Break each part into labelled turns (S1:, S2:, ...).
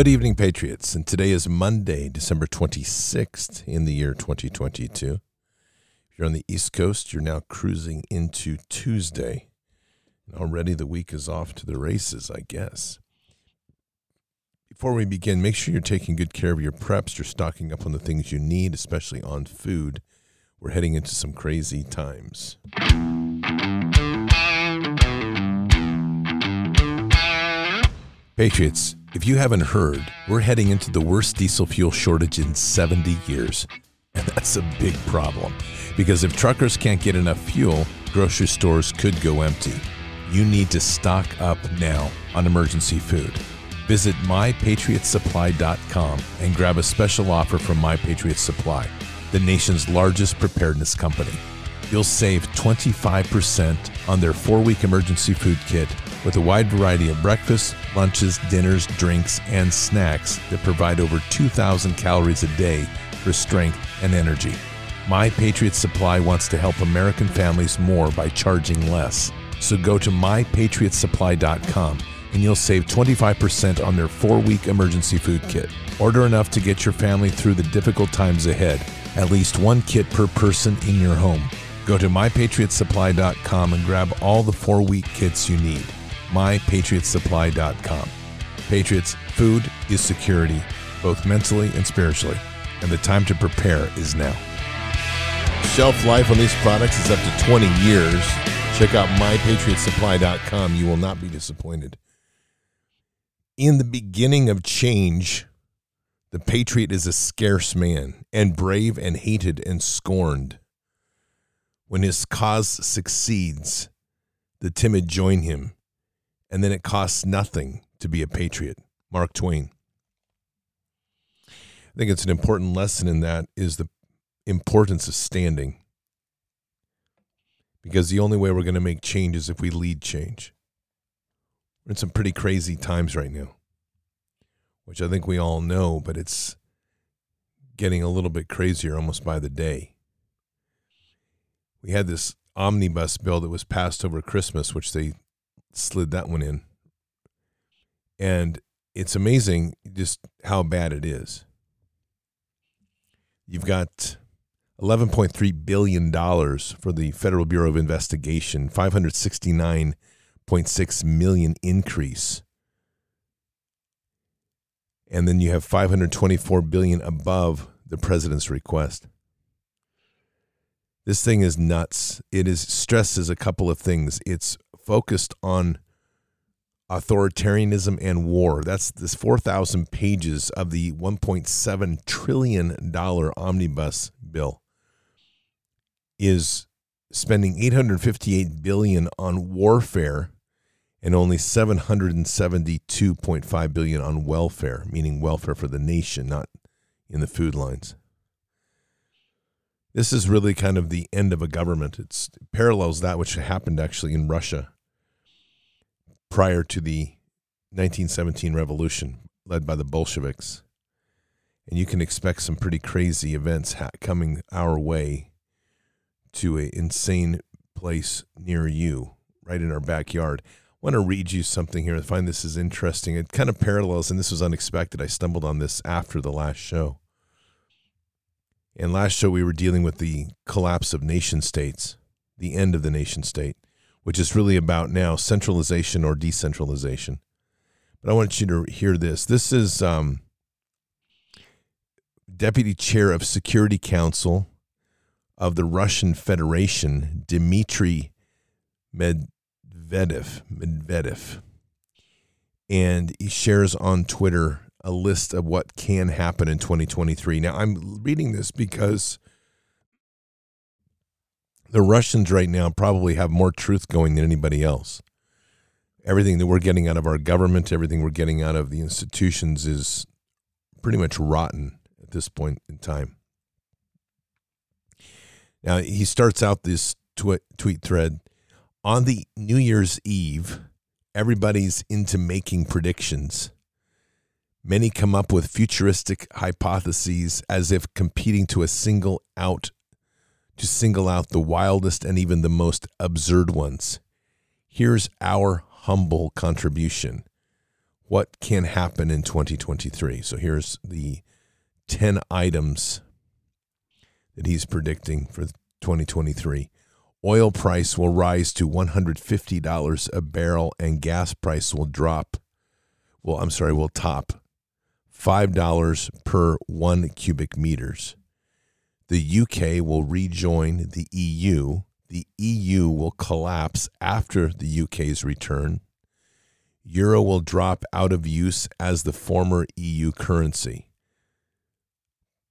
S1: Good evening, Patriots. And today is Monday, December 26th in the year 2022. If you're on the East Coast, you're now cruising into Tuesday. Already the week is off to the races, I guess. Before we begin, make sure you're taking good care of your preps. You're stocking up on the things you need, especially on food. We're heading into some crazy times. Patriots, if you haven't heard, we're heading into the worst diesel fuel shortage in 70 years. And that's a big problem because if truckers can't get enough fuel, grocery stores could go empty. You need to stock up now on emergency food. Visit mypatriotsupply.com and grab a special offer from My Patriot Supply, the nation's largest preparedness company. You'll save 25% on their four week emergency food kit with a wide variety of breakfasts, lunches, dinners, drinks, and snacks that provide over 2,000 calories a day for strength and energy. My Patriot Supply wants to help American families more by charging less. So go to mypatriotsupply.com and you'll save 25% on their four week emergency food kit. Order enough to get your family through the difficult times ahead. At least one kit per person in your home. Go to mypatriotsupply.com and grab all the four week kits you need mypatriotsupply.com. Patriots, food is security, both mentally and spiritually, and the time to prepare is now. Shelf life on these products is up to 20 years. Check out mypatriotsupply.com. You will not be disappointed. In the beginning of change, the patriot is a scarce man and brave and hated and scorned. When his cause succeeds, the timid join him and then it costs nothing to be a patriot. Mark Twain. I think it's an important lesson in that is the importance of standing. Because the only way we're going to make change is if we lead change. We're in some pretty crazy times right now, which I think we all know, but it's getting a little bit crazier almost by the day. We had this omnibus bill that was passed over Christmas, which they slid that one in. And it's amazing just how bad it is. You've got $11.3 billion for the Federal Bureau of Investigation, 569.6 million increase. And then you have 524 billion above the president's request. This thing is nuts. It is stresses a couple of things. It's focused on authoritarianism and war. That's this 4,000 pages of the 1.7 trillion dollar omnibus bill is spending 858 billion on warfare and only 772.5 billion on welfare, meaning welfare for the nation, not in the food lines. This is really kind of the end of a government. It's, it parallels that which happened actually in Russia prior to the 1917 revolution led by the Bolsheviks. And you can expect some pretty crazy events ha- coming our way to an insane place near you, right in our backyard. I want to read you something here. I find this is interesting. It kind of parallels, and this was unexpected. I stumbled on this after the last show. And last show, we were dealing with the collapse of nation states, the end of the nation state which is really about now centralization or decentralization. But I want you to hear this. This is um, Deputy Chair of Security Council of the Russian Federation, Dmitry Medvedev. Medvedev. And he shares on Twitter a list of what can happen in 2023. Now, I'm reading this because the Russians right now probably have more truth going than anybody else. Everything that we're getting out of our government, everything we're getting out of the institutions is pretty much rotten at this point in time. Now, he starts out this tweet, tweet thread on the New Year's Eve, everybody's into making predictions. Many come up with futuristic hypotheses as if competing to a single out to single out the wildest and even the most absurd ones. Here's our humble contribution. What can happen in 2023? So here's the 10 items that he's predicting for 2023. Oil price will rise to $150 a barrel and gas price will drop. Well, I'm sorry, will top $5 per 1 cubic meters. The UK will rejoin the EU. The EU will collapse after the UK's return. Euro will drop out of use as the former EU currency.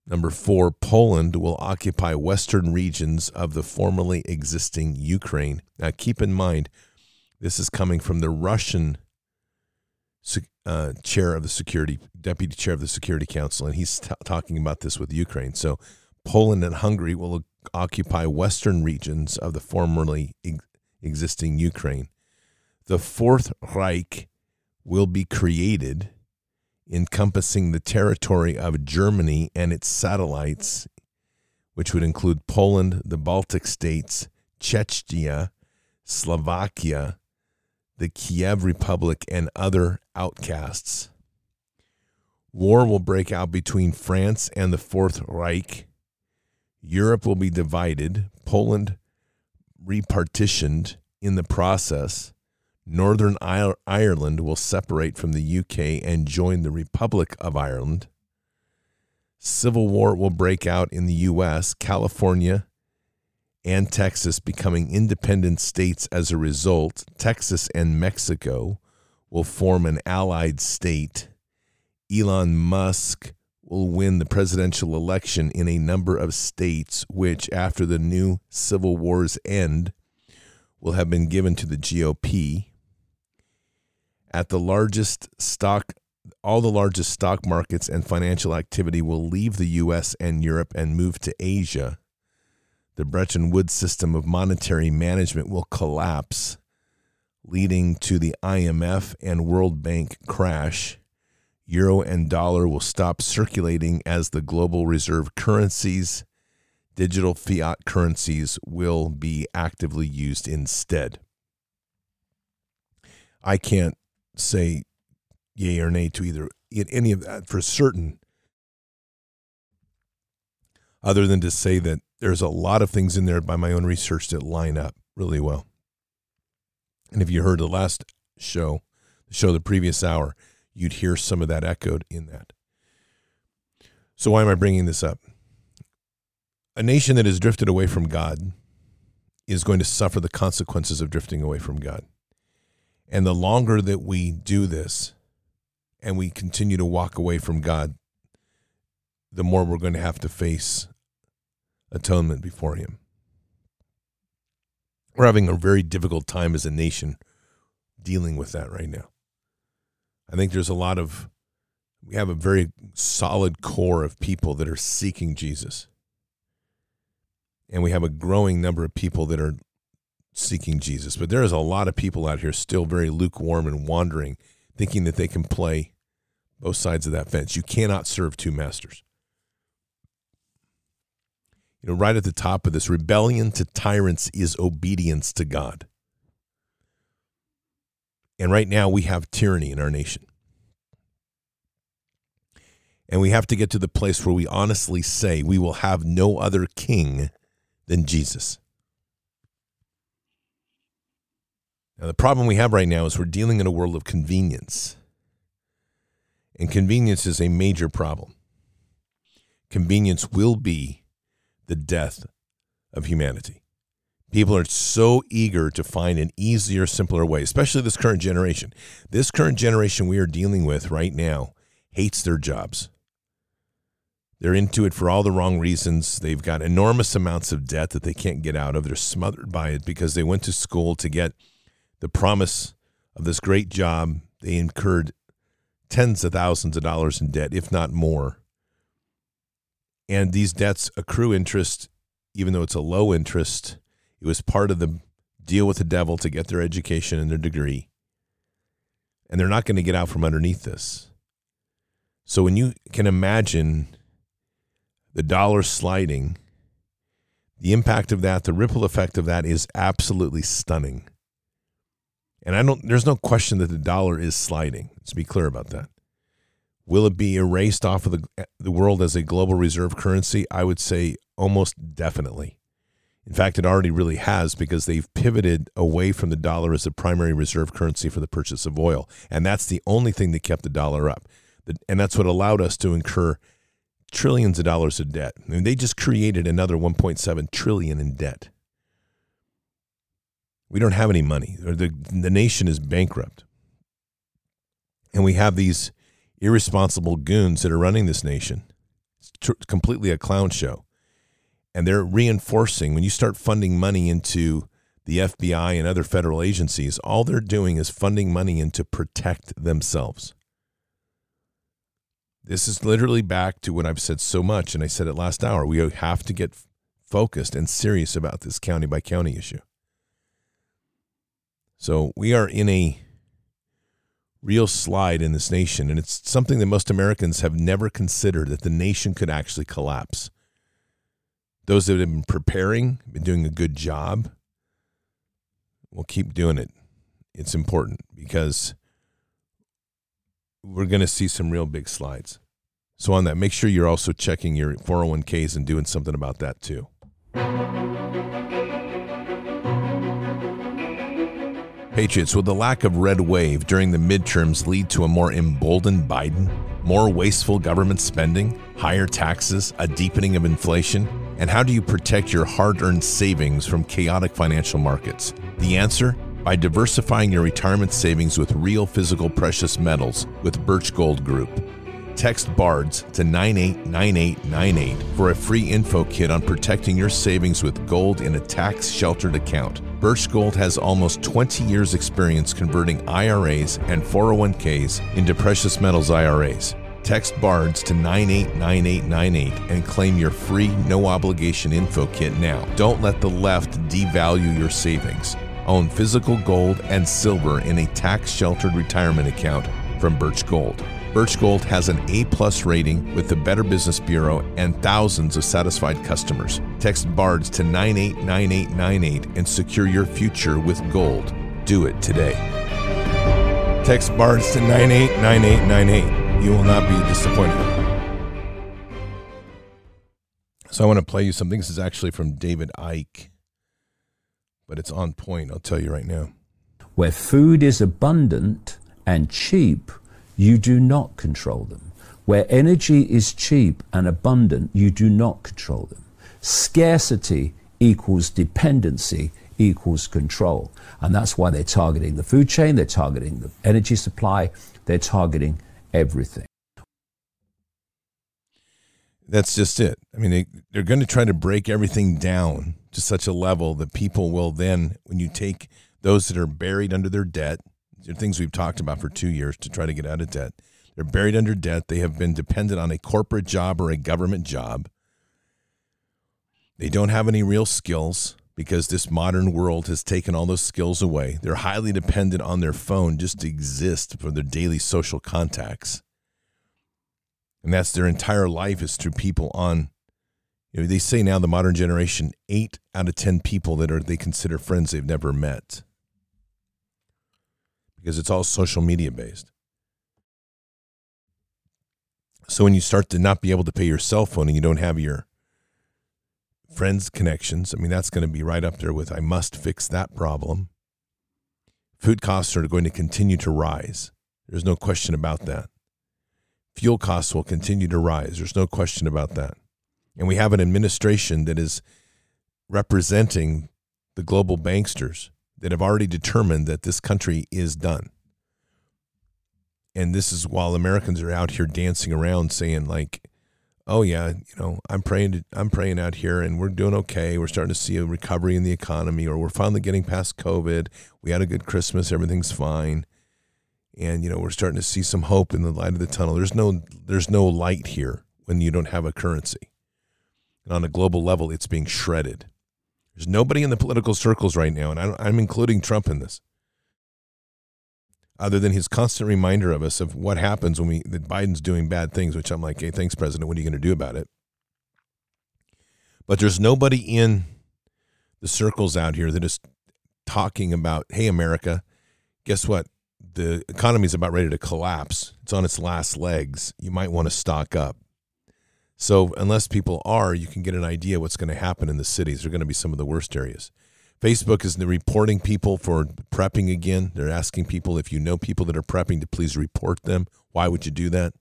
S1: Number four, Poland will occupy western regions of the formerly existing Ukraine. Now, keep in mind, this is coming from the Russian uh, chair of the security, deputy chair of the Security Council, and he's t- talking about this with Ukraine. So, Poland and Hungary will occupy western regions of the formerly ex- existing Ukraine. The Fourth Reich will be created, encompassing the territory of Germany and its satellites, which would include Poland, the Baltic states, Chechnya, Slovakia, the Kiev Republic, and other outcasts. War will break out between France and the Fourth Reich Europe will be divided, Poland repartitioned in the process. Northern Ireland will separate from the UK and join the Republic of Ireland. Civil war will break out in the US, California and Texas becoming independent states as a result. Texas and Mexico will form an allied state. Elon Musk will win the presidential election in a number of states, which, after the new civil war's end, will have been given to the GOP. At the largest stock, all the largest stock markets and financial activity will leave the U.S. and Europe and move to Asia. The Bretton Woods system of monetary management will collapse, leading to the IMF and World Bank crash Euro and dollar will stop circulating as the global reserve currencies. Digital fiat currencies will be actively used instead. I can't say yay or nay to either any of that for certain. other than to say that there's a lot of things in there by my own research that line up really well. And if you heard the last show, the show the previous hour, you'd hear some of that echoed in that. So, why am I bringing this up? A nation that has drifted away from God is going to suffer the consequences of drifting away from God. And the longer that we do this and we continue to walk away from God, the more we're going to have to face atonement before Him. We're having a very difficult time as a nation dealing with that right now. I think there's a lot of, we have a very solid core of people that are seeking Jesus. And we have a growing number of people that are seeking Jesus. But there is a lot of people out here still very lukewarm and wandering, thinking that they can play both sides of that fence. You cannot serve two masters. You know, right at the top of this, rebellion to tyrants is obedience to God. And right now we have tyranny in our nation. And we have to get to the place where we honestly say we will have no other king than Jesus. Now, the problem we have right now is we're dealing in a world of convenience. And convenience is a major problem. Convenience will be the death of humanity. People are so eager to find an easier, simpler way, especially this current generation. This current generation we are dealing with right now hates their jobs. They're into it for all the wrong reasons. They've got enormous amounts of debt that they can't get out of. They're smothered by it because they went to school to get the promise of this great job. They incurred tens of thousands of dollars in debt, if not more. And these debts accrue interest, even though it's a low interest. It was part of the deal with the devil to get their education and their degree. And they're not going to get out from underneath this. So when you can imagine the dollar sliding, the impact of that, the ripple effect of that is absolutely stunning. And I don't there's no question that the dollar is sliding. Let's be clear about that. Will it be erased off of the, the world as a global reserve currency? I would say almost definitely. In fact, it already really has because they've pivoted away from the dollar as a primary reserve currency for the purchase of oil. And that's the only thing that kept the dollar up. And that's what allowed us to incur trillions of dollars of debt. I mean, they just created another 1.7 trillion in debt. We don't have any money. The, the nation is bankrupt. And we have these irresponsible goons that are running this nation. It's completely a clown show. And they're reinforcing when you start funding money into the FBI and other federal agencies, all they're doing is funding money in to protect themselves. This is literally back to what I've said so much, and I said it last hour. We have to get focused and serious about this county by county issue. So we are in a real slide in this nation, and it's something that most Americans have never considered that the nation could actually collapse. Those that have been preparing, been doing a good job, will keep doing it. It's important because we're going to see some real big slides. So, on that, make sure you're also checking your 401ks and doing something about that too. Patriots, will the lack of red wave during the midterms lead to a more emboldened Biden, more wasteful government spending, higher taxes, a deepening of inflation? And how do you protect your hard earned savings from chaotic financial markets? The answer? by diversifying your retirement savings with real physical precious metals with Birch Gold Group. Text BARDS to 989898 for a free info kit on protecting your savings with gold in a tax sheltered account. Birch Gold has almost 20 years' experience converting IRAs and 401ks into precious metals IRAs. Text BARDS to 989898 and claim your free, no obligation info kit now. Don't let the left devalue your savings own physical gold and silver in a tax sheltered retirement account from Birch Gold. Birch Gold has an A plus rating with the Better Business Bureau and thousands of satisfied customers. Text BARDS to 989898 and secure your future with gold. Do it today. Text BARDS to 989898. You will not be disappointed. So I want to play you something. This is actually from David Icke, but it's on point. I'll tell you right now.
S2: Where food is abundant and cheap, you do not control them. Where energy is cheap and abundant, you do not control them. Scarcity equals dependency equals control. And that's why they're targeting the food chain, they're targeting the energy supply, they're targeting everything.
S1: That's just it. I mean, they, they're going to try to break everything down to such a level that people will then, when you take those that are buried under their debt, they're things we've talked about for two years to try to get out of debt. They're buried under debt. They have been dependent on a corporate job or a government job. They don't have any real skills because this modern world has taken all those skills away. They're highly dependent on their phone just to exist for their daily social contacts. And that's their entire life is through people on you know, they say now the modern generation, eight out of ten people that are they consider friends they've never met. Because it's all social media based. So when you start to not be able to pay your cell phone and you don't have your friends connections, I mean that's going to be right up there with I must fix that problem. Food costs are going to continue to rise. There's no question about that. Fuel costs will continue to rise. There's no question about that. And we have an administration that is representing the global banksters that have already determined that this country is done. And this is while Americans are out here dancing around saying like, "Oh yeah, you know, I'm praying I'm praying out here and we're doing okay. We're starting to see a recovery in the economy or we're finally getting past COVID. We had a good Christmas, everything's fine." and you know we're starting to see some hope in the light of the tunnel. There's no there's no light here when you don't have a currency, and on a global level, it's being shredded. There's nobody in the political circles right now, and I'm including Trump in this, other than his constant reminder of us of what happens when we that Biden's doing bad things. Which I'm like, hey, thanks, President. What are you going to do about it? But there's nobody in the circles out here that is talking about, hey, America, guess what? the economy is about ready to collapse, it's on its last legs, you might want to stock up. So, unless people are, you can get an idea what's going to happen in the cities. They're going to be some of the worst areas. Facebook is reporting people for prepping again. They're asking people if you know people that are prepping to please report them. Why would you do that?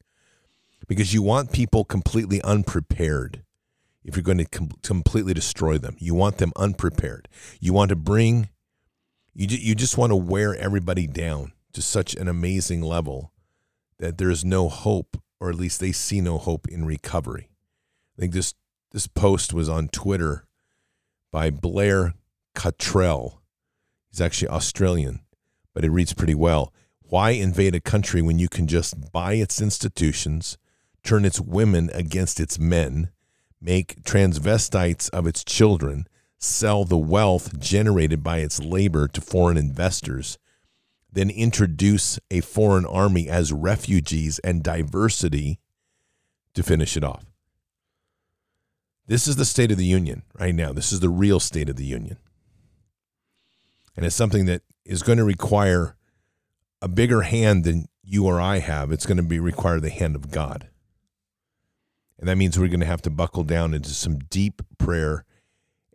S1: Because you want people completely unprepared if you're going to com- completely destroy them. You want them unprepared. You want to bring, you, you just want to wear everybody down to such an amazing level that there is no hope, or at least they see no hope in recovery. I think this this post was on Twitter by Blair Cottrell. He's actually Australian, but it reads pretty well. Why invade a country when you can just buy its institutions, turn its women against its men, make transvestites of its children, sell the wealth generated by its labor to foreign investors, then introduce a foreign army as refugees and diversity to finish it off. This is the State of the Union right now. This is the real State of the Union. And it's something that is going to require a bigger hand than you or I have. It's going to be require the hand of God. And that means we're going to have to buckle down into some deep prayer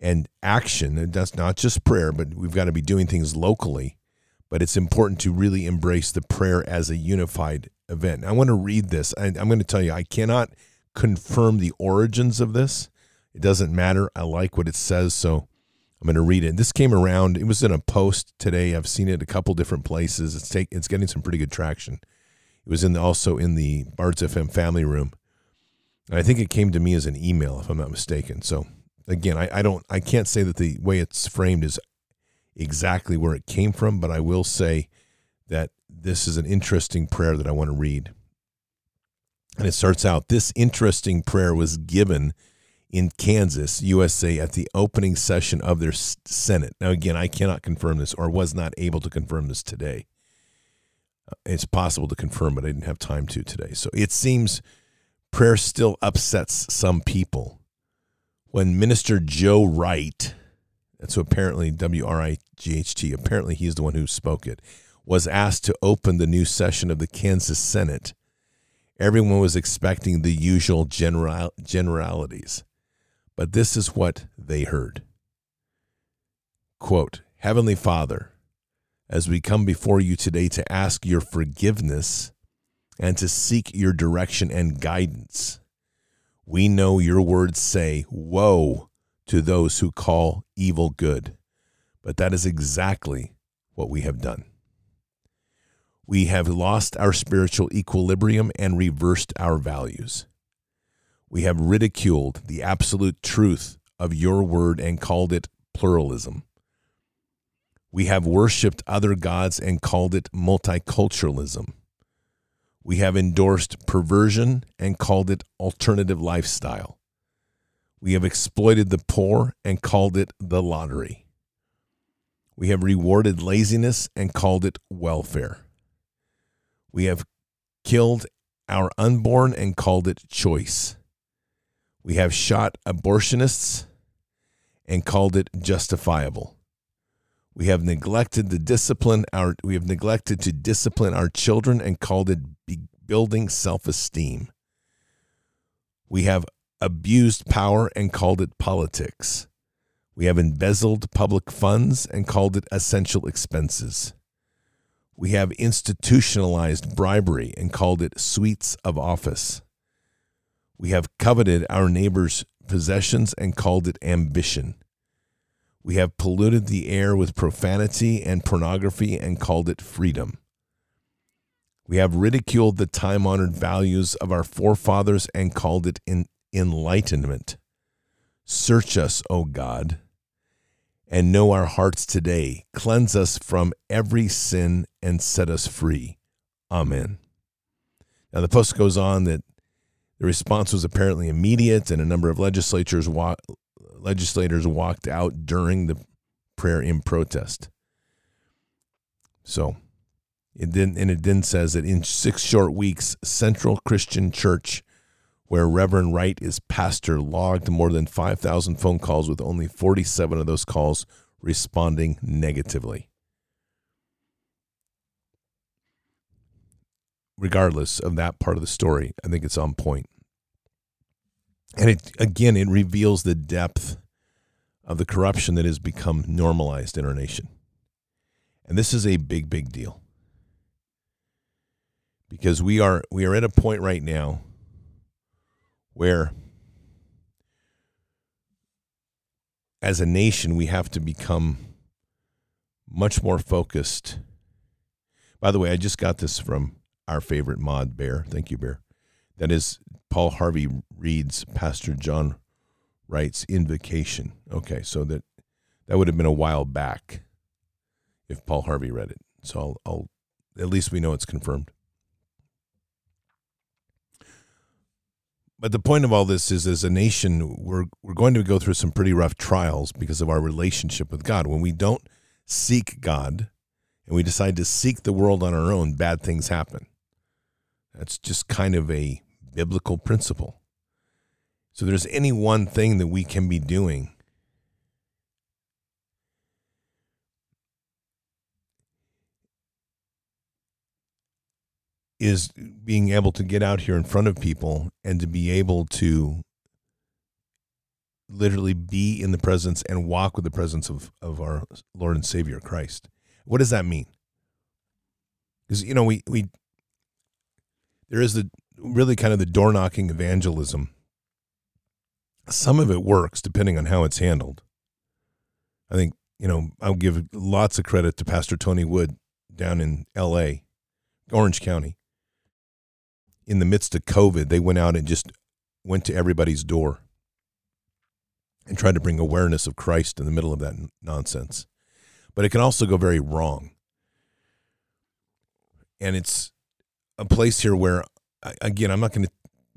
S1: and action. And that's not just prayer, but we've got to be doing things locally but it's important to really embrace the prayer as a unified event. I want to read this. I, I'm going to tell you, I cannot confirm the origins of this. It doesn't matter. I like what it says, so I'm going to read it. This came around. It was in a post today. I've seen it a couple different places. It's take, it's getting some pretty good traction. It was in the, also in the Bards FM family room. And I think it came to me as an email, if I'm not mistaken. So again, I, I don't, I can't say that the way it's framed is exactly where it came from, but I will say that this is an interesting prayer that I want to read. And it starts out This interesting prayer was given in Kansas, USA, at the opening session of their Senate. Now, again, I cannot confirm this or was not able to confirm this today. Uh, it's possible to confirm, but I didn't have time to today. So it seems prayer still upsets some people. When Minister Joe Wright, so apparently W R I G H T, apparently he's the one who spoke it, was asked to open the new session of the Kansas Senate. Everyone was expecting the usual general, generalities. But this is what they heard. Quote, Heavenly Father, as we come before you today to ask your forgiveness and to seek your direction and guidance, we know your words say, Woe to those who call evil good. But that is exactly what we have done. We have lost our spiritual equilibrium and reversed our values. We have ridiculed the absolute truth of your word and called it pluralism. We have worshiped other gods and called it multiculturalism. We have endorsed perversion and called it alternative lifestyle. We have exploited the poor and called it the lottery. We have rewarded laziness and called it welfare. We have killed our unborn and called it choice. We have shot abortionists and called it justifiable. We have neglected the discipline our we have neglected to discipline our children and called it building self-esteem. We have abused power and called it politics. We have embezzled public funds and called it essential expenses. We have institutionalized bribery and called it suites of office. We have coveted our neighbor's possessions and called it ambition. We have polluted the air with profanity and pornography and called it freedom. We have ridiculed the time honored values of our forefathers and called it enlightenment. Search us, O God, and know our hearts today. Cleanse us from every sin and set us free. Amen. Now, the post goes on that the response was apparently immediate, and a number of legislators wa- legislators walked out during the prayer in protest. So, it then and it then says that in six short weeks, Central Christian Church, where Reverend Wright is pastor, logged more than five thousand phone calls, with only forty-seven of those calls responding negatively. Regardless of that part of the story, I think it's on point. And it again it reveals the depth of the corruption that has become normalized in our nation. And this is a big big deal. Because we are we are at a point right now where as a nation we have to become much more focused by the way i just got this from our favorite mod bear thank you bear that is Paul Harvey reads Pastor John Wright's invocation. Okay, so that that would have been a while back if Paul Harvey read it. So I'll, I'll at least we know it's confirmed. But the point of all this is as a nation, we're we're going to go through some pretty rough trials because of our relationship with God. When we don't seek God and we decide to seek the world on our own, bad things happen. That's just kind of a biblical principle. So there's any one thing that we can be doing is being able to get out here in front of people and to be able to literally be in the presence and walk with the presence of, of our Lord and Savior Christ. What does that mean? Because you know we we there is the really kind of the door knocking evangelism. Some of it works depending on how it's handled. I think, you know, I'll give lots of credit to Pastor Tony Wood down in LA, Orange County. In the midst of COVID, they went out and just went to everybody's door and tried to bring awareness of Christ in the middle of that nonsense. But it can also go very wrong. And it's a place here where again, I'm not going to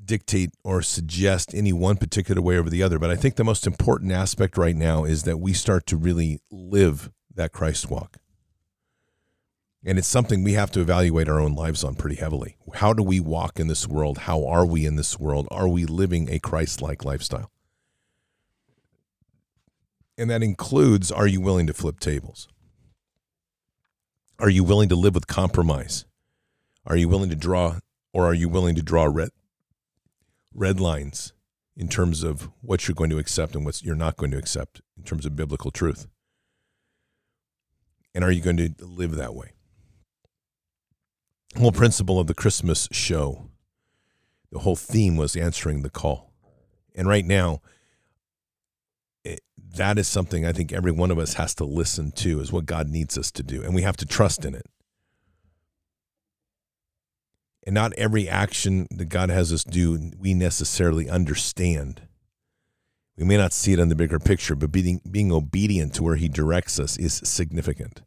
S1: dictate or suggest any one particular way over the other, but I think the most important aspect right now is that we start to really live that Christ walk. And it's something we have to evaluate our own lives on pretty heavily. How do we walk in this world? How are we in this world? Are we living a Christ like lifestyle? And that includes are you willing to flip tables? Are you willing to live with compromise? Are you willing to draw or are you willing to draw red red lines in terms of what you're going to accept and what you're not going to accept in terms of biblical truth? And are you going to live that way? Whole principle of the Christmas show, the whole theme was answering the call. And right now, it, that is something I think every one of us has to listen to, is what God needs us to do. And we have to trust in it. And not every action that God has us do, we necessarily understand. We may not see it in the bigger picture, but being, being obedient to where He directs us is significant.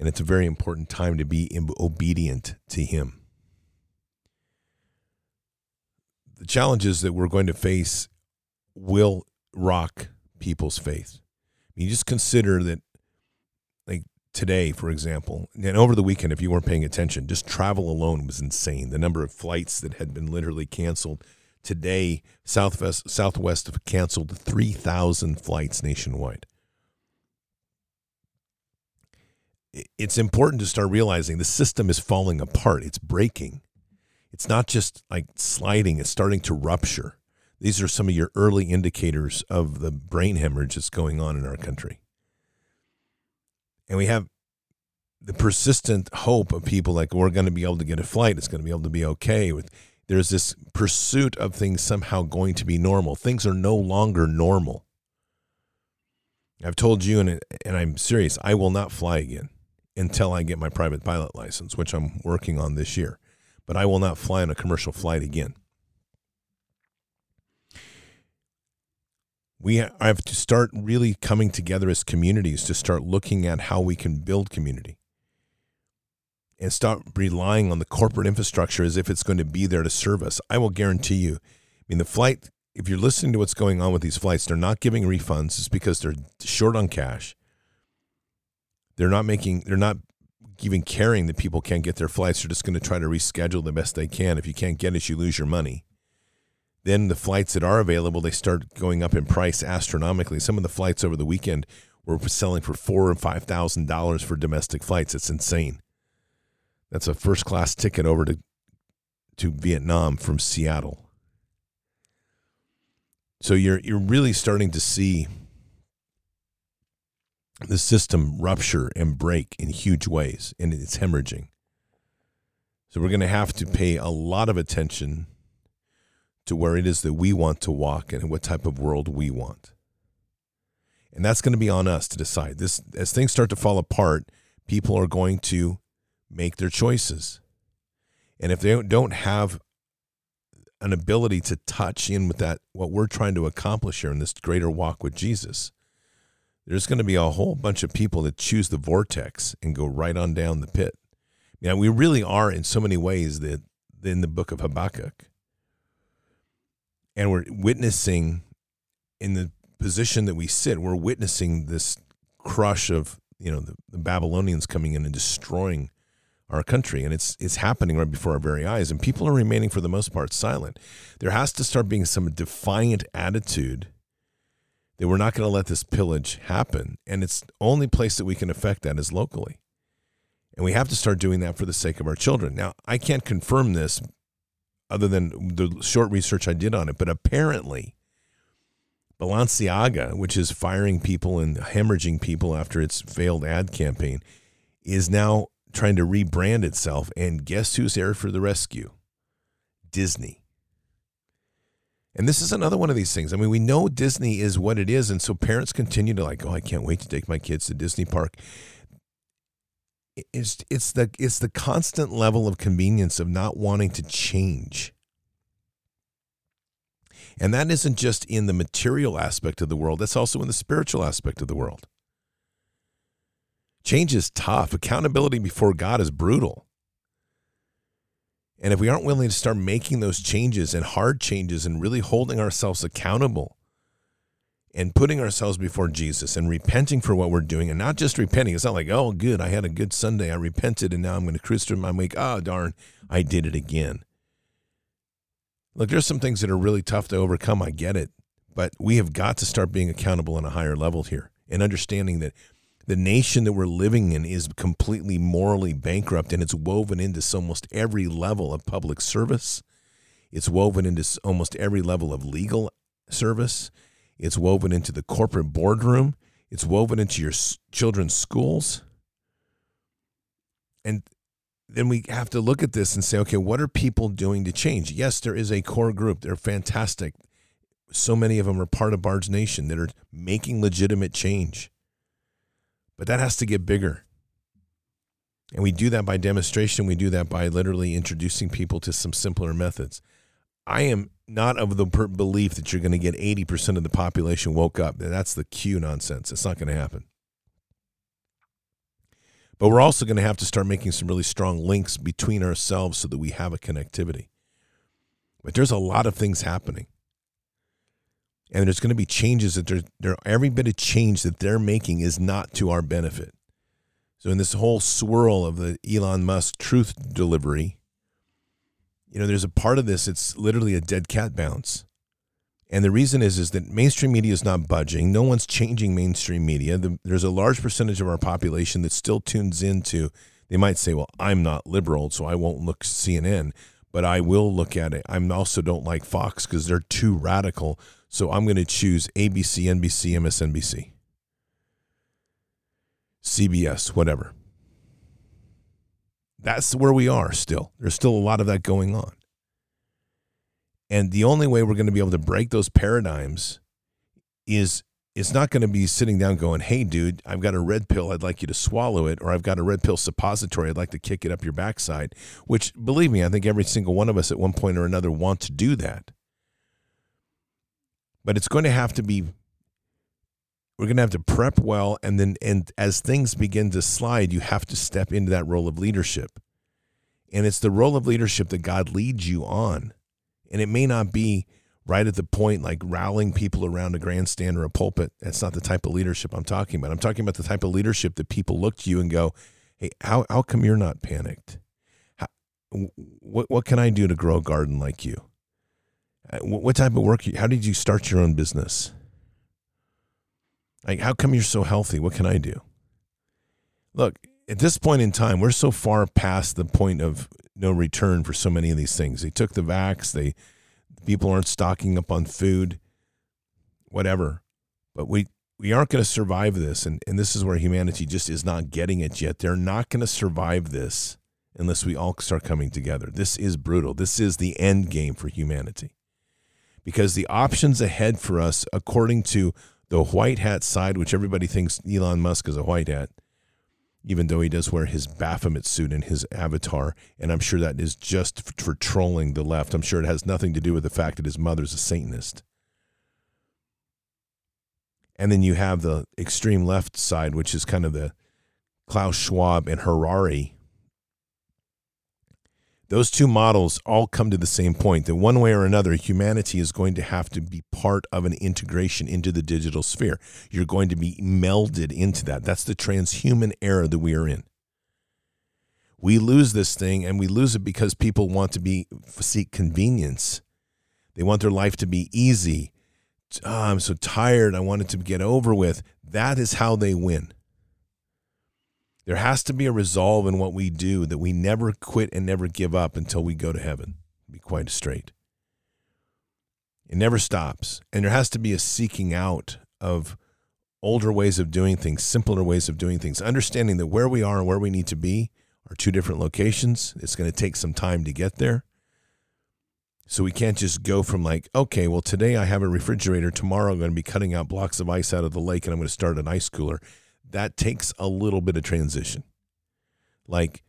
S1: And it's a very important time to be obedient to Him. The challenges that we're going to face will rock people's faith. I mean, just consider that, like today, for example, and over the weekend, if you weren't paying attention, just travel alone was insane. The number of flights that had been literally canceled. Today, Southwest Southwest canceled 3,000 flights nationwide it's important to start realizing the system is falling apart. It's breaking. It's not just like sliding, it's starting to rupture. These are some of your early indicators of the brain hemorrhage that's going on in our country. And we have the persistent hope of people like we're going to be able to get a flight, it's going to be able to be okay with there's this pursuit of things somehow going to be normal. Things are no longer normal. I've told you, and, and I'm serious, I will not fly again until I get my private pilot license, which I'm working on this year. But I will not fly on a commercial flight again. We have to start really coming together as communities to start looking at how we can build community and start relying on the corporate infrastructure as if it's going to be there to serve us. I will guarantee you. I mean, the flight, if you're listening to what's going on with these flights, they're not giving refunds. It's because they're short on cash. They're not making, they're not even caring that people can't get their flights. They're just going to try to reschedule the best they can. If you can't get it, you lose your money. Then the flights that are available, they start going up in price astronomically. Some of the flights over the weekend were selling for four or five thousand dollars for domestic flights. It's insane. That's a first class ticket over to to Vietnam from Seattle. So you're you're really starting to see the system rupture and break in huge ways, and it's hemorrhaging. So we're going to have to pay a lot of attention to where it is that we want to walk and what type of world we want. And that's going to be on us to decide. This as things start to fall apart, people are going to make their choices. And if they don't have an ability to touch in with that what we're trying to accomplish here in this greater walk with Jesus, there's going to be a whole bunch of people that choose the vortex and go right on down the pit. Now, we really are in so many ways that in the book of Habakkuk. And we're witnessing in the position that we sit, we're witnessing this crush of, you know, the, the Babylonians coming in and destroying our country and it's it's happening right before our very eyes and people are remaining for the most part silent there has to start being some defiant attitude that we're not going to let this pillage happen. And it's only place that we can affect that is locally. And we have to start doing that for the sake of our children. Now, I can't confirm this other than the short research I did on it, but apparently Balenciaga, which is firing people and hemorrhaging people after its failed ad campaign, is now trying to rebrand itself. And guess who's there for the rescue? Disney. And this is another one of these things. I mean, we know Disney is what it is, and so parents continue to like, oh, I can't wait to take my kids to Disney Park. It's it's the it's the constant level of convenience of not wanting to change. And that isn't just in the material aspect of the world, that's also in the spiritual aspect of the world. Change is tough. Accountability before God is brutal. And if we aren't willing to start making those changes and hard changes and really holding ourselves accountable and putting ourselves before Jesus and repenting for what we're doing and not just repenting, it's not like, oh, good, I had a good Sunday. I repented and now I'm going to through my week. Oh, ah, darn, I did it again. Look, there's some things that are really tough to overcome. I get it. But we have got to start being accountable on a higher level here and understanding that the nation that we're living in is completely morally bankrupt and it's woven into almost every level of public service, It's woven into almost every level of legal service. It's woven into the corporate boardroom. It's woven into your children's schools. And then we have to look at this and say, okay, what are people doing to change? Yes, there is a core group. They're fantastic. So many of them are part of Bard's Nation that are making legitimate change. But that has to get bigger. And we do that by demonstration. We do that by literally introducing people to some simpler methods. I am not of the belief that you're going to get 80% of the population woke up. That's the Q nonsense. It's not going to happen. But we're also going to have to start making some really strong links between ourselves so that we have a connectivity. But there's a lot of things happening. And there's going to be changes that they're, they're every bit of change that they're making is not to our benefit. So in this whole swirl of the Elon Musk truth delivery, you know, there's a part of this, it's literally a dead cat bounce. And the reason is is that mainstream media is not budging. No one's changing mainstream media. The, there's a large percentage of our population that still tunes into. They might say, "Well, I'm not liberal, so I won't look CNN, but I will look at it. I also don't like Fox because they're too radical, so I'm going to choose ABC, NBC, MSNBC." CBS, whatever. That's where we are still. There's still a lot of that going on. And the only way we're going to be able to break those paradigms is it's not going to be sitting down going, hey, dude, I've got a red pill. I'd like you to swallow it. Or I've got a red pill suppository. I'd like to kick it up your backside. Which, believe me, I think every single one of us at one point or another want to do that. But it's going to have to be we're going to have to prep well and then and as things begin to slide you have to step into that role of leadership and it's the role of leadership that god leads you on and it may not be right at the point like rallying people around a grandstand or a pulpit that's not the type of leadership i'm talking about i'm talking about the type of leadership that people look to you and go hey how, how come you're not panicked how, what, what can i do to grow a garden like you uh, what, what type of work how did you start your own business like, how come you're so healthy? What can I do? Look, at this point in time, we're so far past the point of no return for so many of these things. They took the vax, they people aren't stocking up on food, whatever. But we we aren't going to survive this, and, and this is where humanity just is not getting it yet. They're not going to survive this unless we all start coming together. This is brutal. This is the end game for humanity. Because the options ahead for us, according to the white hat side, which everybody thinks Elon Musk is a white hat, even though he does wear his Baphomet suit in his avatar. And I'm sure that is just for trolling the left. I'm sure it has nothing to do with the fact that his mother's a Satanist. And then you have the extreme left side, which is kind of the Klaus Schwab and Harari those two models all come to the same point that one way or another, humanity is going to have to be part of an integration into the digital sphere. You're going to be melded into that. That's the transhuman era that we are in. We lose this thing, and we lose it because people want to be seek convenience. They want their life to be easy. Oh, I'm so tired. I want it to get over with. That is how they win. There has to be a resolve in what we do that we never quit and never give up until we go to heaven. Be quite straight. It never stops. And there has to be a seeking out of older ways of doing things, simpler ways of doing things, understanding that where we are and where we need to be are two different locations. It's going to take some time to get there. So we can't just go from like, okay, well, today I have a refrigerator. Tomorrow I'm going to be cutting out blocks of ice out of the lake and I'm going to start an ice cooler that takes a little bit of transition. Like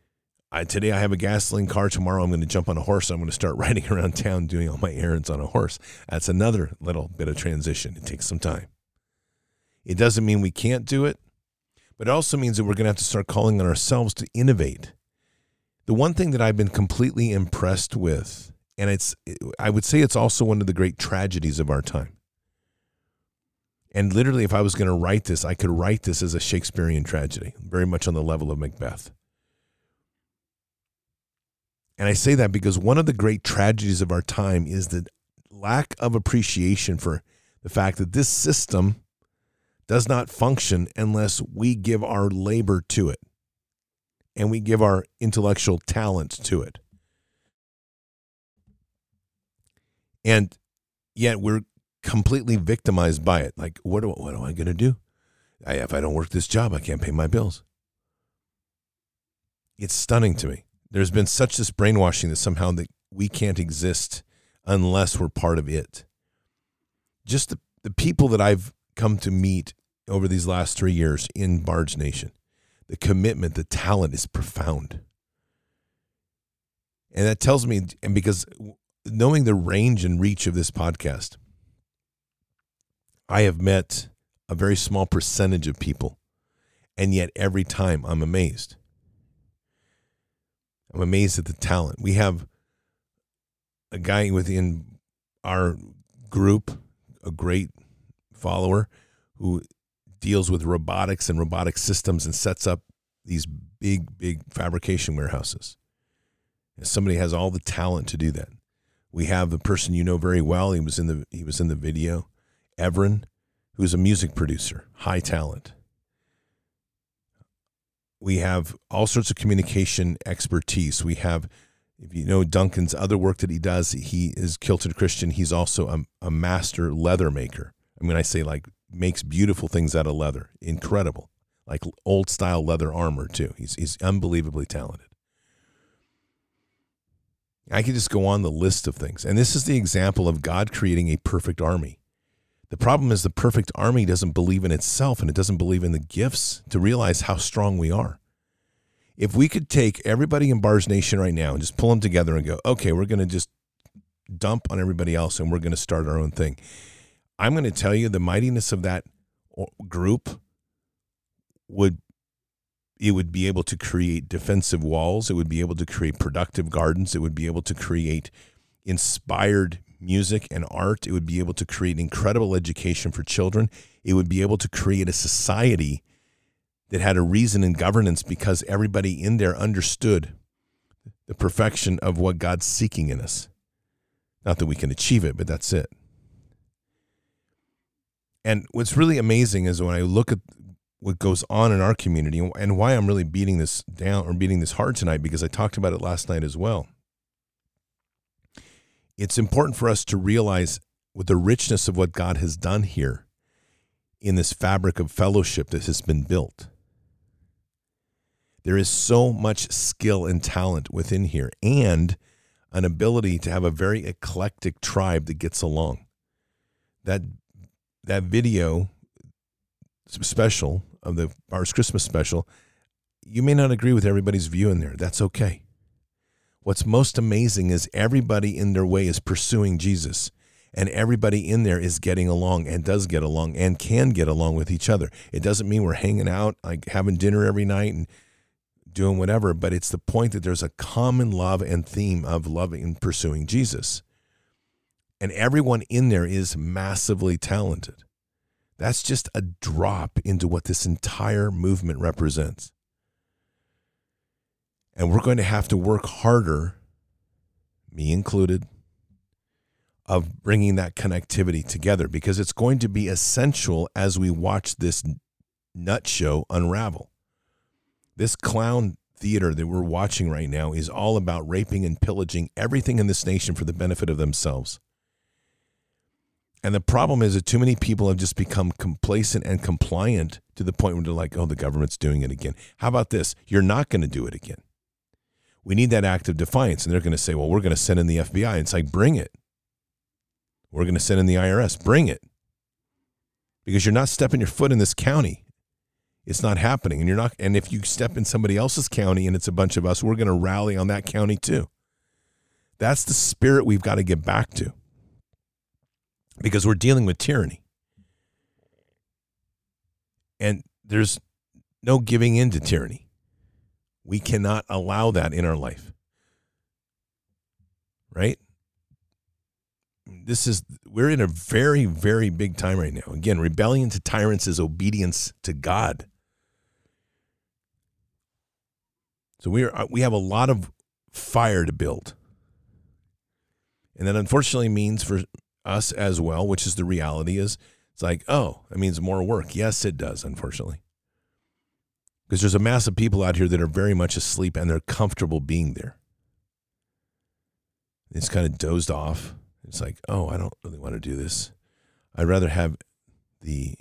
S1: I, today, I have a gasoline car. Tomorrow, I'm going to jump on a horse. I'm going to start riding around town doing all my errands on a horse. That's another little bit of transition. It takes some time. It doesn't mean we can't do it, but it also means that we're going to have to start calling on ourselves to innovate. The one thing that I've been completely impressed with, and it's, I would say it's also one of the great tragedies of our time, and literally, if I was going to write this, I could write this as a Shakespearean tragedy, very much on the level of Macbeth. And I say that because one of the great tragedies of our time is the lack of appreciation for the fact that this system does not function unless we give our labor to it and we give our intellectual talent to it. And yet we're completely victimized by it. Like, what, do, what am I going to do? I, if I don't work this job, I can't pay my bills. It's stunning to me. There's been such this brainwashing that somehow that we can't exist unless we're part of it. Just the, the people that I've come to meet over these last three years in Bards Nation, the commitment, the talent is profound. And that tells me, and because knowing the range and reach of this podcast, I have met a very small percentage of people. And yet every time I'm amazed. I'm amazed at the talent. We have a guy within our group, a great follower who deals with robotics and robotic systems and sets up these big, big fabrication warehouses. And somebody has all the talent to do that. We have the person you know very well. He was in the he was in the video, Everin, who's a music producer, high talent. We have all sorts of communication expertise. We have, if you know Duncan's other work that he does, he is kilted Christian. He's also a, a master leather maker. I mean, I say like makes beautiful things out of leather, incredible, like old style leather armor too. He's he's unbelievably talented. I could just go on the list of things. And this is the example of God creating a perfect army. The problem is the perfect army doesn't believe in itself and it doesn't believe in the gifts to realize how strong we are. If we could take everybody in Bards Nation right now and just pull them together and go, okay, we're going to just dump on everybody else and we're going to start our own thing. I'm going to tell you the mightiness of that uh, group would it would be able to create defensive walls it would be able to create productive gardens it would be able to create inspired music and art. It would be able to create incredible education for children. It would be able to create a society that had a reason and governance because everybody in there understood the perfection of what God's seeking in us. Not that we can achieve it, but that's it. And what's really amazing is when I look at what goes on in our community and why I'm really beating this down or beating this hard tonight because I talked about it last night as well it's important for us to realize with the richness of what God has done here in this fabric of fellowship that has been built. There is so much skill and talent within here and an ability to have a very eclectic tribe that gets along. That that video special of the Bards Christmas special, you may not agree with everybody's view in there. That's okay. What's most amazing is everybody in their way is pursuing Jesus and everybody in there is getting along and does get along and can get along with each other. It doesn't mean we're hanging out, like having dinner every night and doing whatever, but it's the point that there's a common love and theme of loving and pursuing Jesus. And everyone in there is massively talented. That's just a drop into what this entire movement represents. And we're going to have to work harder, me included, of bringing that connectivity together because it's going to be essential as we watch this nut show unravel. This clown theater that we're watching right now is all about raping and pillaging everything in this nation for the benefit of themselves. And the problem is that too many people have just become complacent and compliant to the point where they're like, oh, the government's doing it again. How about this? You're not going to do it again we need that act of defiance. And they're going to say, well, we're going to send in the FBI. And it's like, bring it. We're going to send in the IRS. Bring it. Because you're not stepping your foot in this county. It's not happening. And you're not, and if you step in somebody else's county and it's a bunch of us, we're going to rally on that county too. That's the spirit we've got to get back to. Because we're dealing with tyranny. And there's no giving in to tyranny. We cannot allow that in our life. Right? This is, we're in a very, very big time right now. Again, rebellion to tyrants is obedience to God. So we are, we have a lot of fire to build. And that unfortunately means for us as well, which is the reality is it's like, oh, it means more work. Yes, it does, unfortunately because there's a mass of people out here that are very much asleep and they're comfortable being there. It's kind of dozed off It's like, oh, I don't really want to do this. I'd rather have the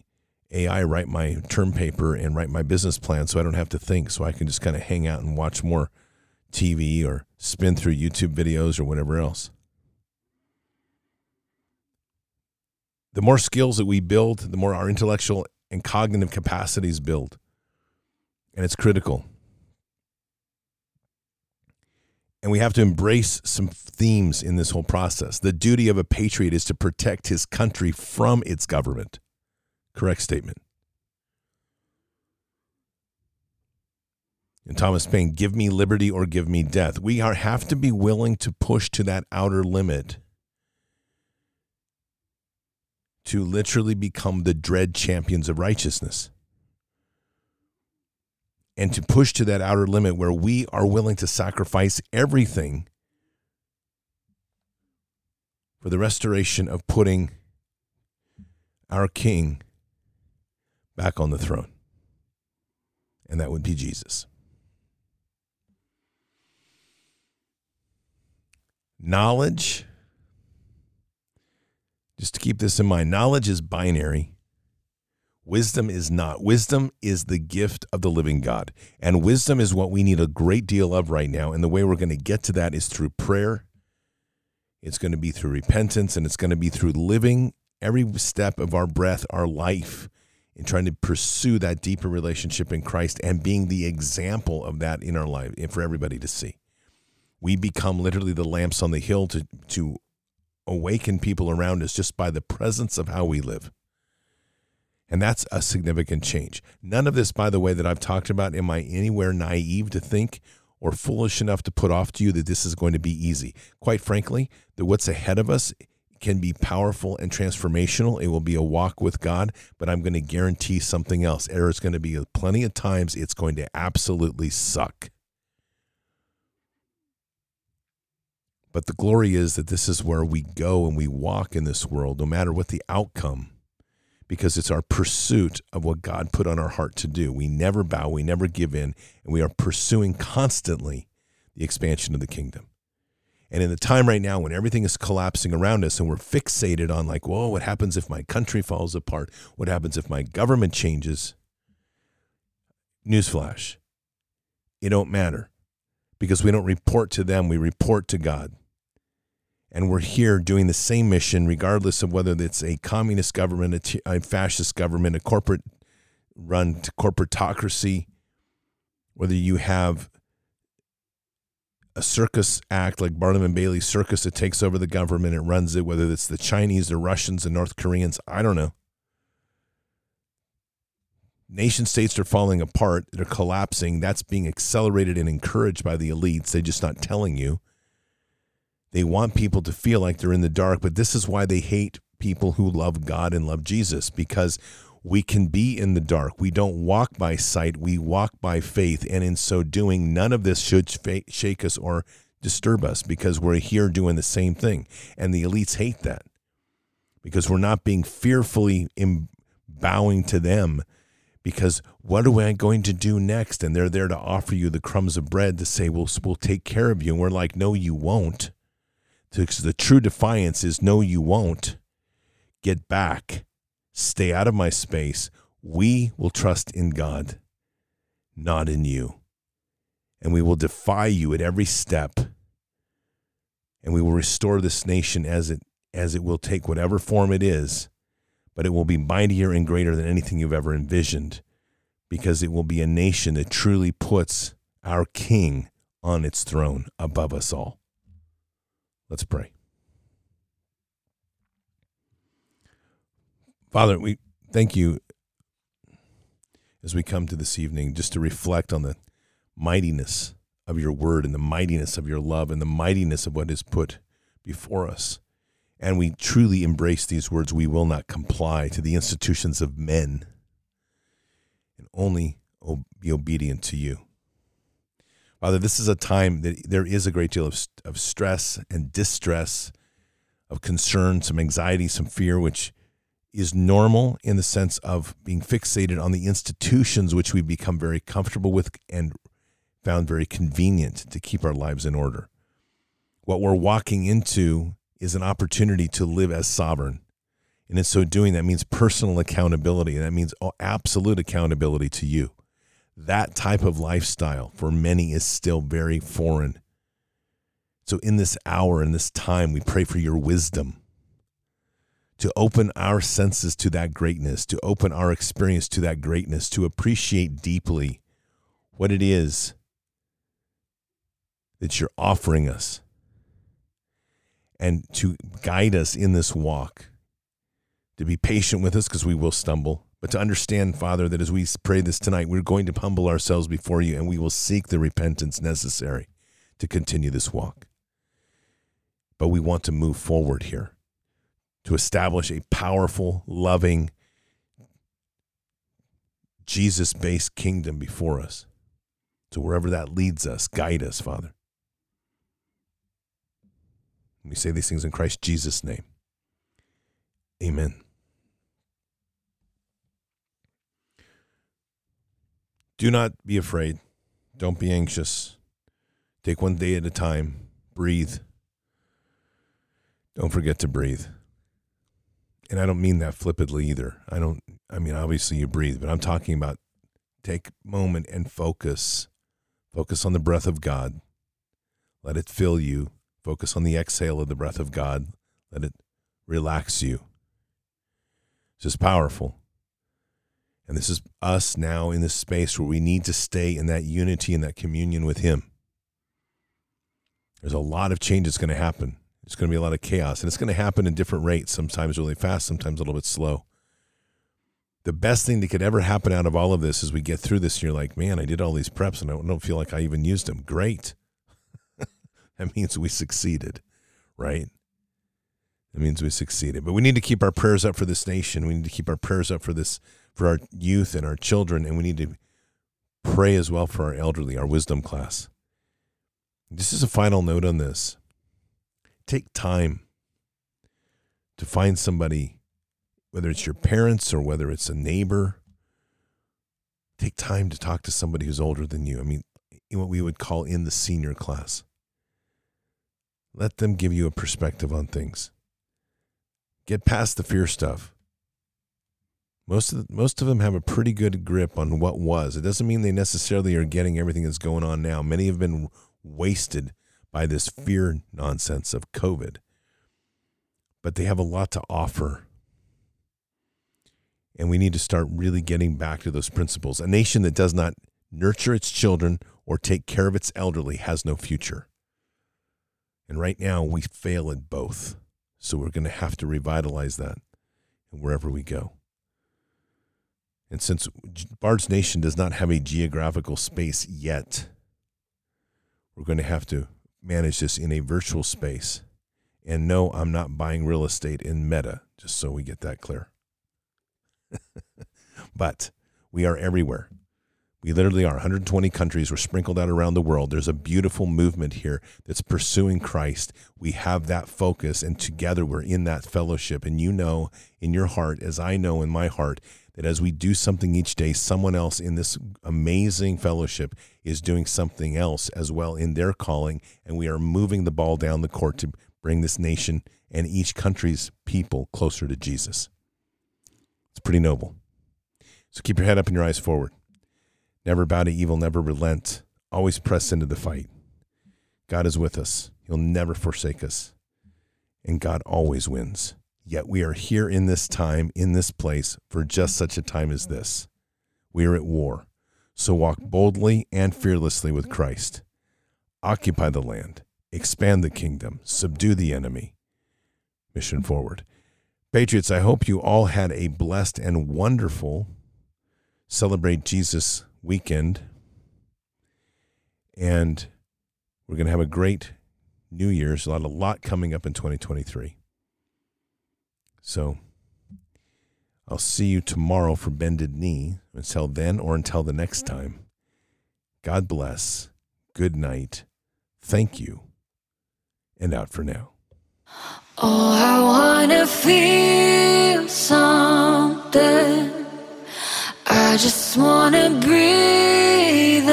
S1: AI write my term paper and write my business plan so I don't have to think, so I can just kind of hang out and watch more TV or spin through YouTube videos or whatever else. The more skills that we build, the more our intellectual and cognitive capacities build. And it's critical. And we have to embrace some themes in this whole process. The duty of a patriot is to protect his country from its government. Correct statement. And Thomas Paine, give me liberty or give me death. We are, have to be willing to push to that outer limit to literally become the dread champions of righteousness. And to push to that outer limit where we are willing to sacrifice everything for the restoration of putting our King back on the throne. And that would be Jesus. Knowledge, just to keep this in mind, knowledge is binary. Wisdom is not. Wisdom is the gift of the living God. And wisdom is what we need a great deal of right now. And the way we're going to get to that is through prayer. It's going to be through repentance and it's going to be through living every step of our breath, our life, in trying to pursue that deeper relationship in Christ and being the example of that in our life and for everybody to see. We become literally the lamps on the hill to, to awaken people around us just by the presence of how we live. And that's a significant change. None of this, by the way, that I've talked about, am I anywhere naive to think or foolish enough to put off to you that this is going to be easy. Quite frankly, that what's ahead of us can be powerful and transformational. It will be a walk with God, but I'm going to guarantee something else. There is going to be plenty of times it's going to absolutely suck. But the glory is that this is where we go and we walk in this world, no matter what the outcome, because it's our pursuit of what God put on our heart to do. We never bow, we never give in, and we are pursuing constantly the expansion of the kingdom. And in the time right now when everything is collapsing around us and we're fixated on, like, whoa, what happens if my country falls apart? What happens if my government changes? Newsflash it don't matter because we don't report to them, we report to God. And we're here doing the same mission, regardless of whether it's a communist government, a, t- a fascist government, a corporate run corporatocracy, whether you have a circus act like Barnum and Bailey Circus that takes over the government and runs it, whether it's the Chinese, the Russians, the North Koreans, I don't know. Nation states are falling apart, they're collapsing. That's being accelerated and encouraged by the elites. They're just not telling you. They want people to feel like they're in the dark, but this is why they hate people who love God and love Jesus because we can be in the dark. We don't walk by sight, we walk by faith. And in so doing, none of this should shake us or disturb us because we're here doing the same thing. And the elites hate that because we're not being fearfully bowing to them because what are we going to do next? And they're there to offer you the crumbs of bread to say, we'll, we'll take care of you. And we're like, no, you won't. Because the true defiance is, no, you won't. Get back Stay out of my space. We will trust in God, not in you. And we will defy you at every step. And we will restore this nation as it as it will take whatever form it is, but it will be mightier and greater than anything you've ever envisioned because it will be a nation that truly puts our king on its throne above us all. Let's pray. Father, we thank you as we come to this evening just to reflect on the mightiness of your word and the mightiness of your love and the mightiness of what is put before us. And we truly embrace these words. We will not comply to the institutions of men and only be obedient to you. Father, this is a time that there is a great deal of, of stress and distress, of concern, some anxiety, some fear, which is normal in the sense of being fixated on the institutions which we become very comfortable with and found very convenient to keep our lives in order. What we're walking into is an opportunity to live as sovereign. And in so doing, that means personal accountability. And that means absolute accountability to you. That type of lifestyle for many is still very foreign. So, in this hour, in this time, we pray for your wisdom to open our senses to that greatness, to open our experience to that greatness, to appreciate deeply what it is that you're offering us, and to guide us in this walk, to be patient with us because we will stumble, but to understand, Father, that as we pray this tonight, we're going to humble ourselves before you and we will seek the repentance necessary to continue this walk. But we want to move forward here to establish a powerful, loving, Jesus based kingdom before us. So wherever that leads us, guide us, Father. We say these things in Christ Jesus' name. Amen. Do not be afraid. Don't be anxious. Take one day at a time. Breathe. Don't forget to breathe and I don't mean that flippantly either. I don't, I mean, obviously you breathe, but I'm talking about take a moment and focus. Focus on the breath of God. Let it fill you. Focus on the exhale of the breath of God. Let it relax you. It's just powerful. And this is us now in this space where we need to stay in that unity and that communion with Him. There's a lot of change that's going to happen. It's going to be a lot of chaos, and it's going to happen in different rates. Sometimes really fast, sometimes a little bit slow. The best thing that could ever happen out of all of this is we get through this, and you're like, man, I did all these preps, and I don't feel like I even used them. Great. that means we succeeded, right? That means we succeeded. But we need to keep our prayers up for this nation. We need to keep our prayers up for this, for our youth and our children, and we need to pray as well for our elderly, our wisdom class. This is a final note on this take time to find somebody, whether it's your parents or whether it's a neighbor. Take time to talk to somebody who's older than you. I mean, what we would call in the senior class. Let them give you a perspective on things. Get past the fear stuff. Most of the, most of them have a pretty good grip on what was. It doesn't mean they necessarily are getting everything that's going on now. Many have been wasted by this fear nonsense of COVID. But they have a lot to offer. And we need to start really getting back to those principles. A nation that does not nurture its children or take care of its elderly has no future. And right now, we fail at both. So we're going to have to revitalize that wherever we go. And since Bard's Nation does not have a geographical space yet, we're going to have to manage this in a virtual space. And no, I'm not buying real estate in Meta, just so we get that clear. but we are everywhere. We literally are 120 countries. We're sprinkled out around the world. There's a beautiful movement here that's pursuing Christ. We have that focus, and together we're in that fellowship. And you know in your heart, as I know in my heart, that as we do something each day, someone else in this amazing fellowship is doing something else as well in their calling, and we are moving the ball down the court to bring this nation and each country's people closer to Jesus. It's pretty noble. So keep your head up and your eyes forward. Never bow to evil, never relent. Always press into the fight. God is with us. He'll never forsake us. And God always wins. Yet we are here in this time, in this place, for just such a time as this. We are at war. So walk boldly and fearlessly with Christ. Occupy the land, expand the kingdom, subdue the enemy. Mission forward. Patriots, I hope you all had a blessed and wonderful Celebrate Jesus weekend. And we're going to have a great New Year's, a lot, a lot coming up in 2023. So I'll see you tomorrow for Bended Knee. Until then, or until the next time, God bless. Good night. Thank you. And out for now.
S3: Oh, I want to feel something. I just want to breathe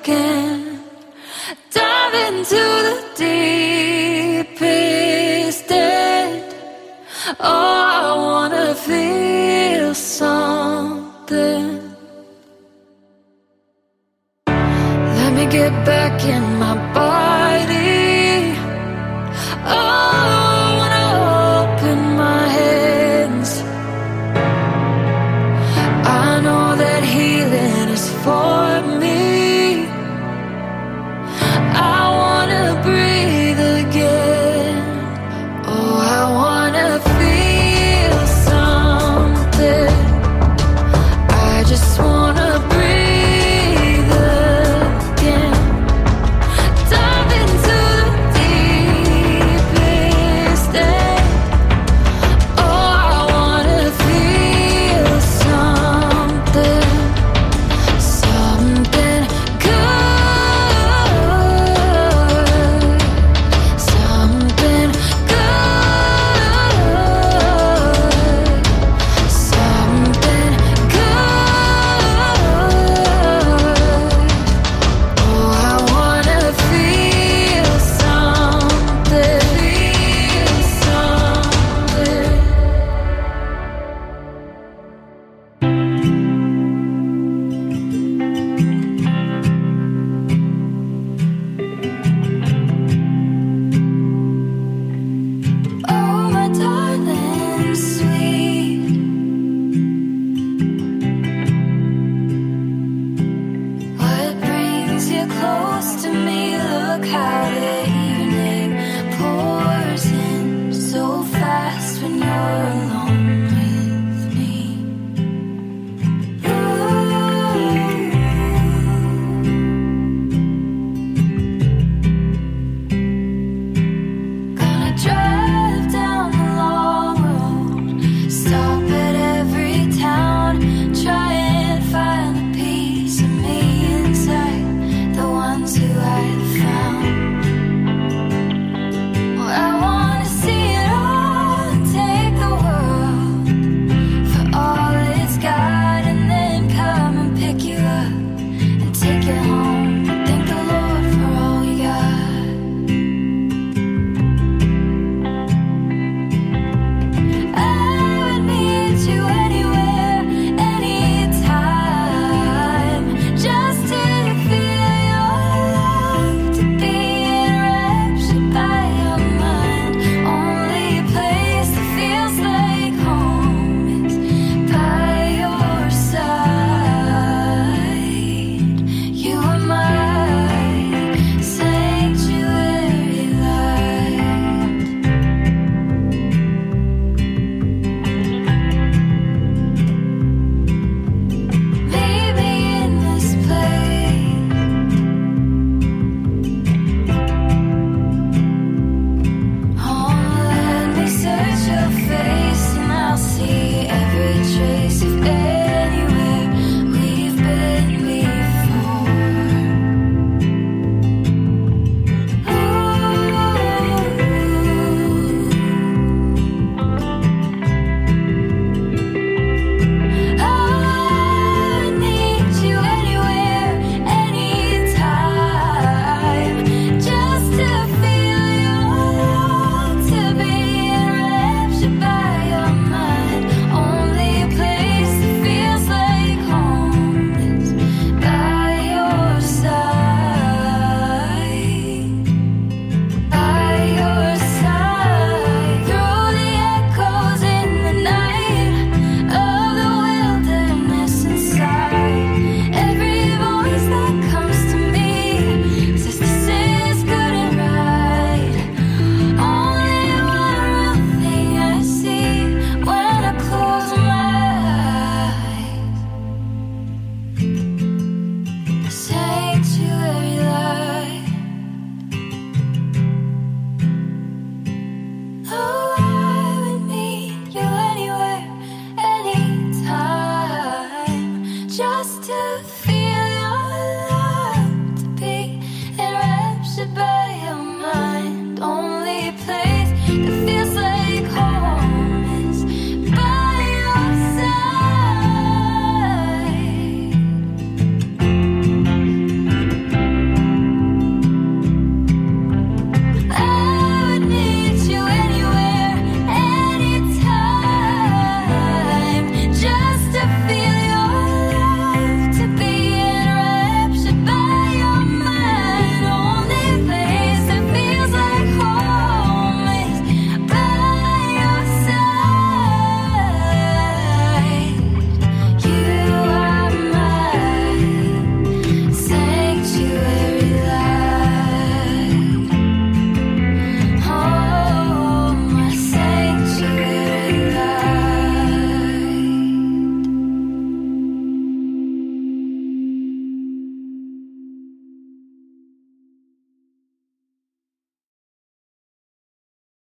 S3: again. Dive into the deepest Oh, I wanna feel something. Let me get back in my body.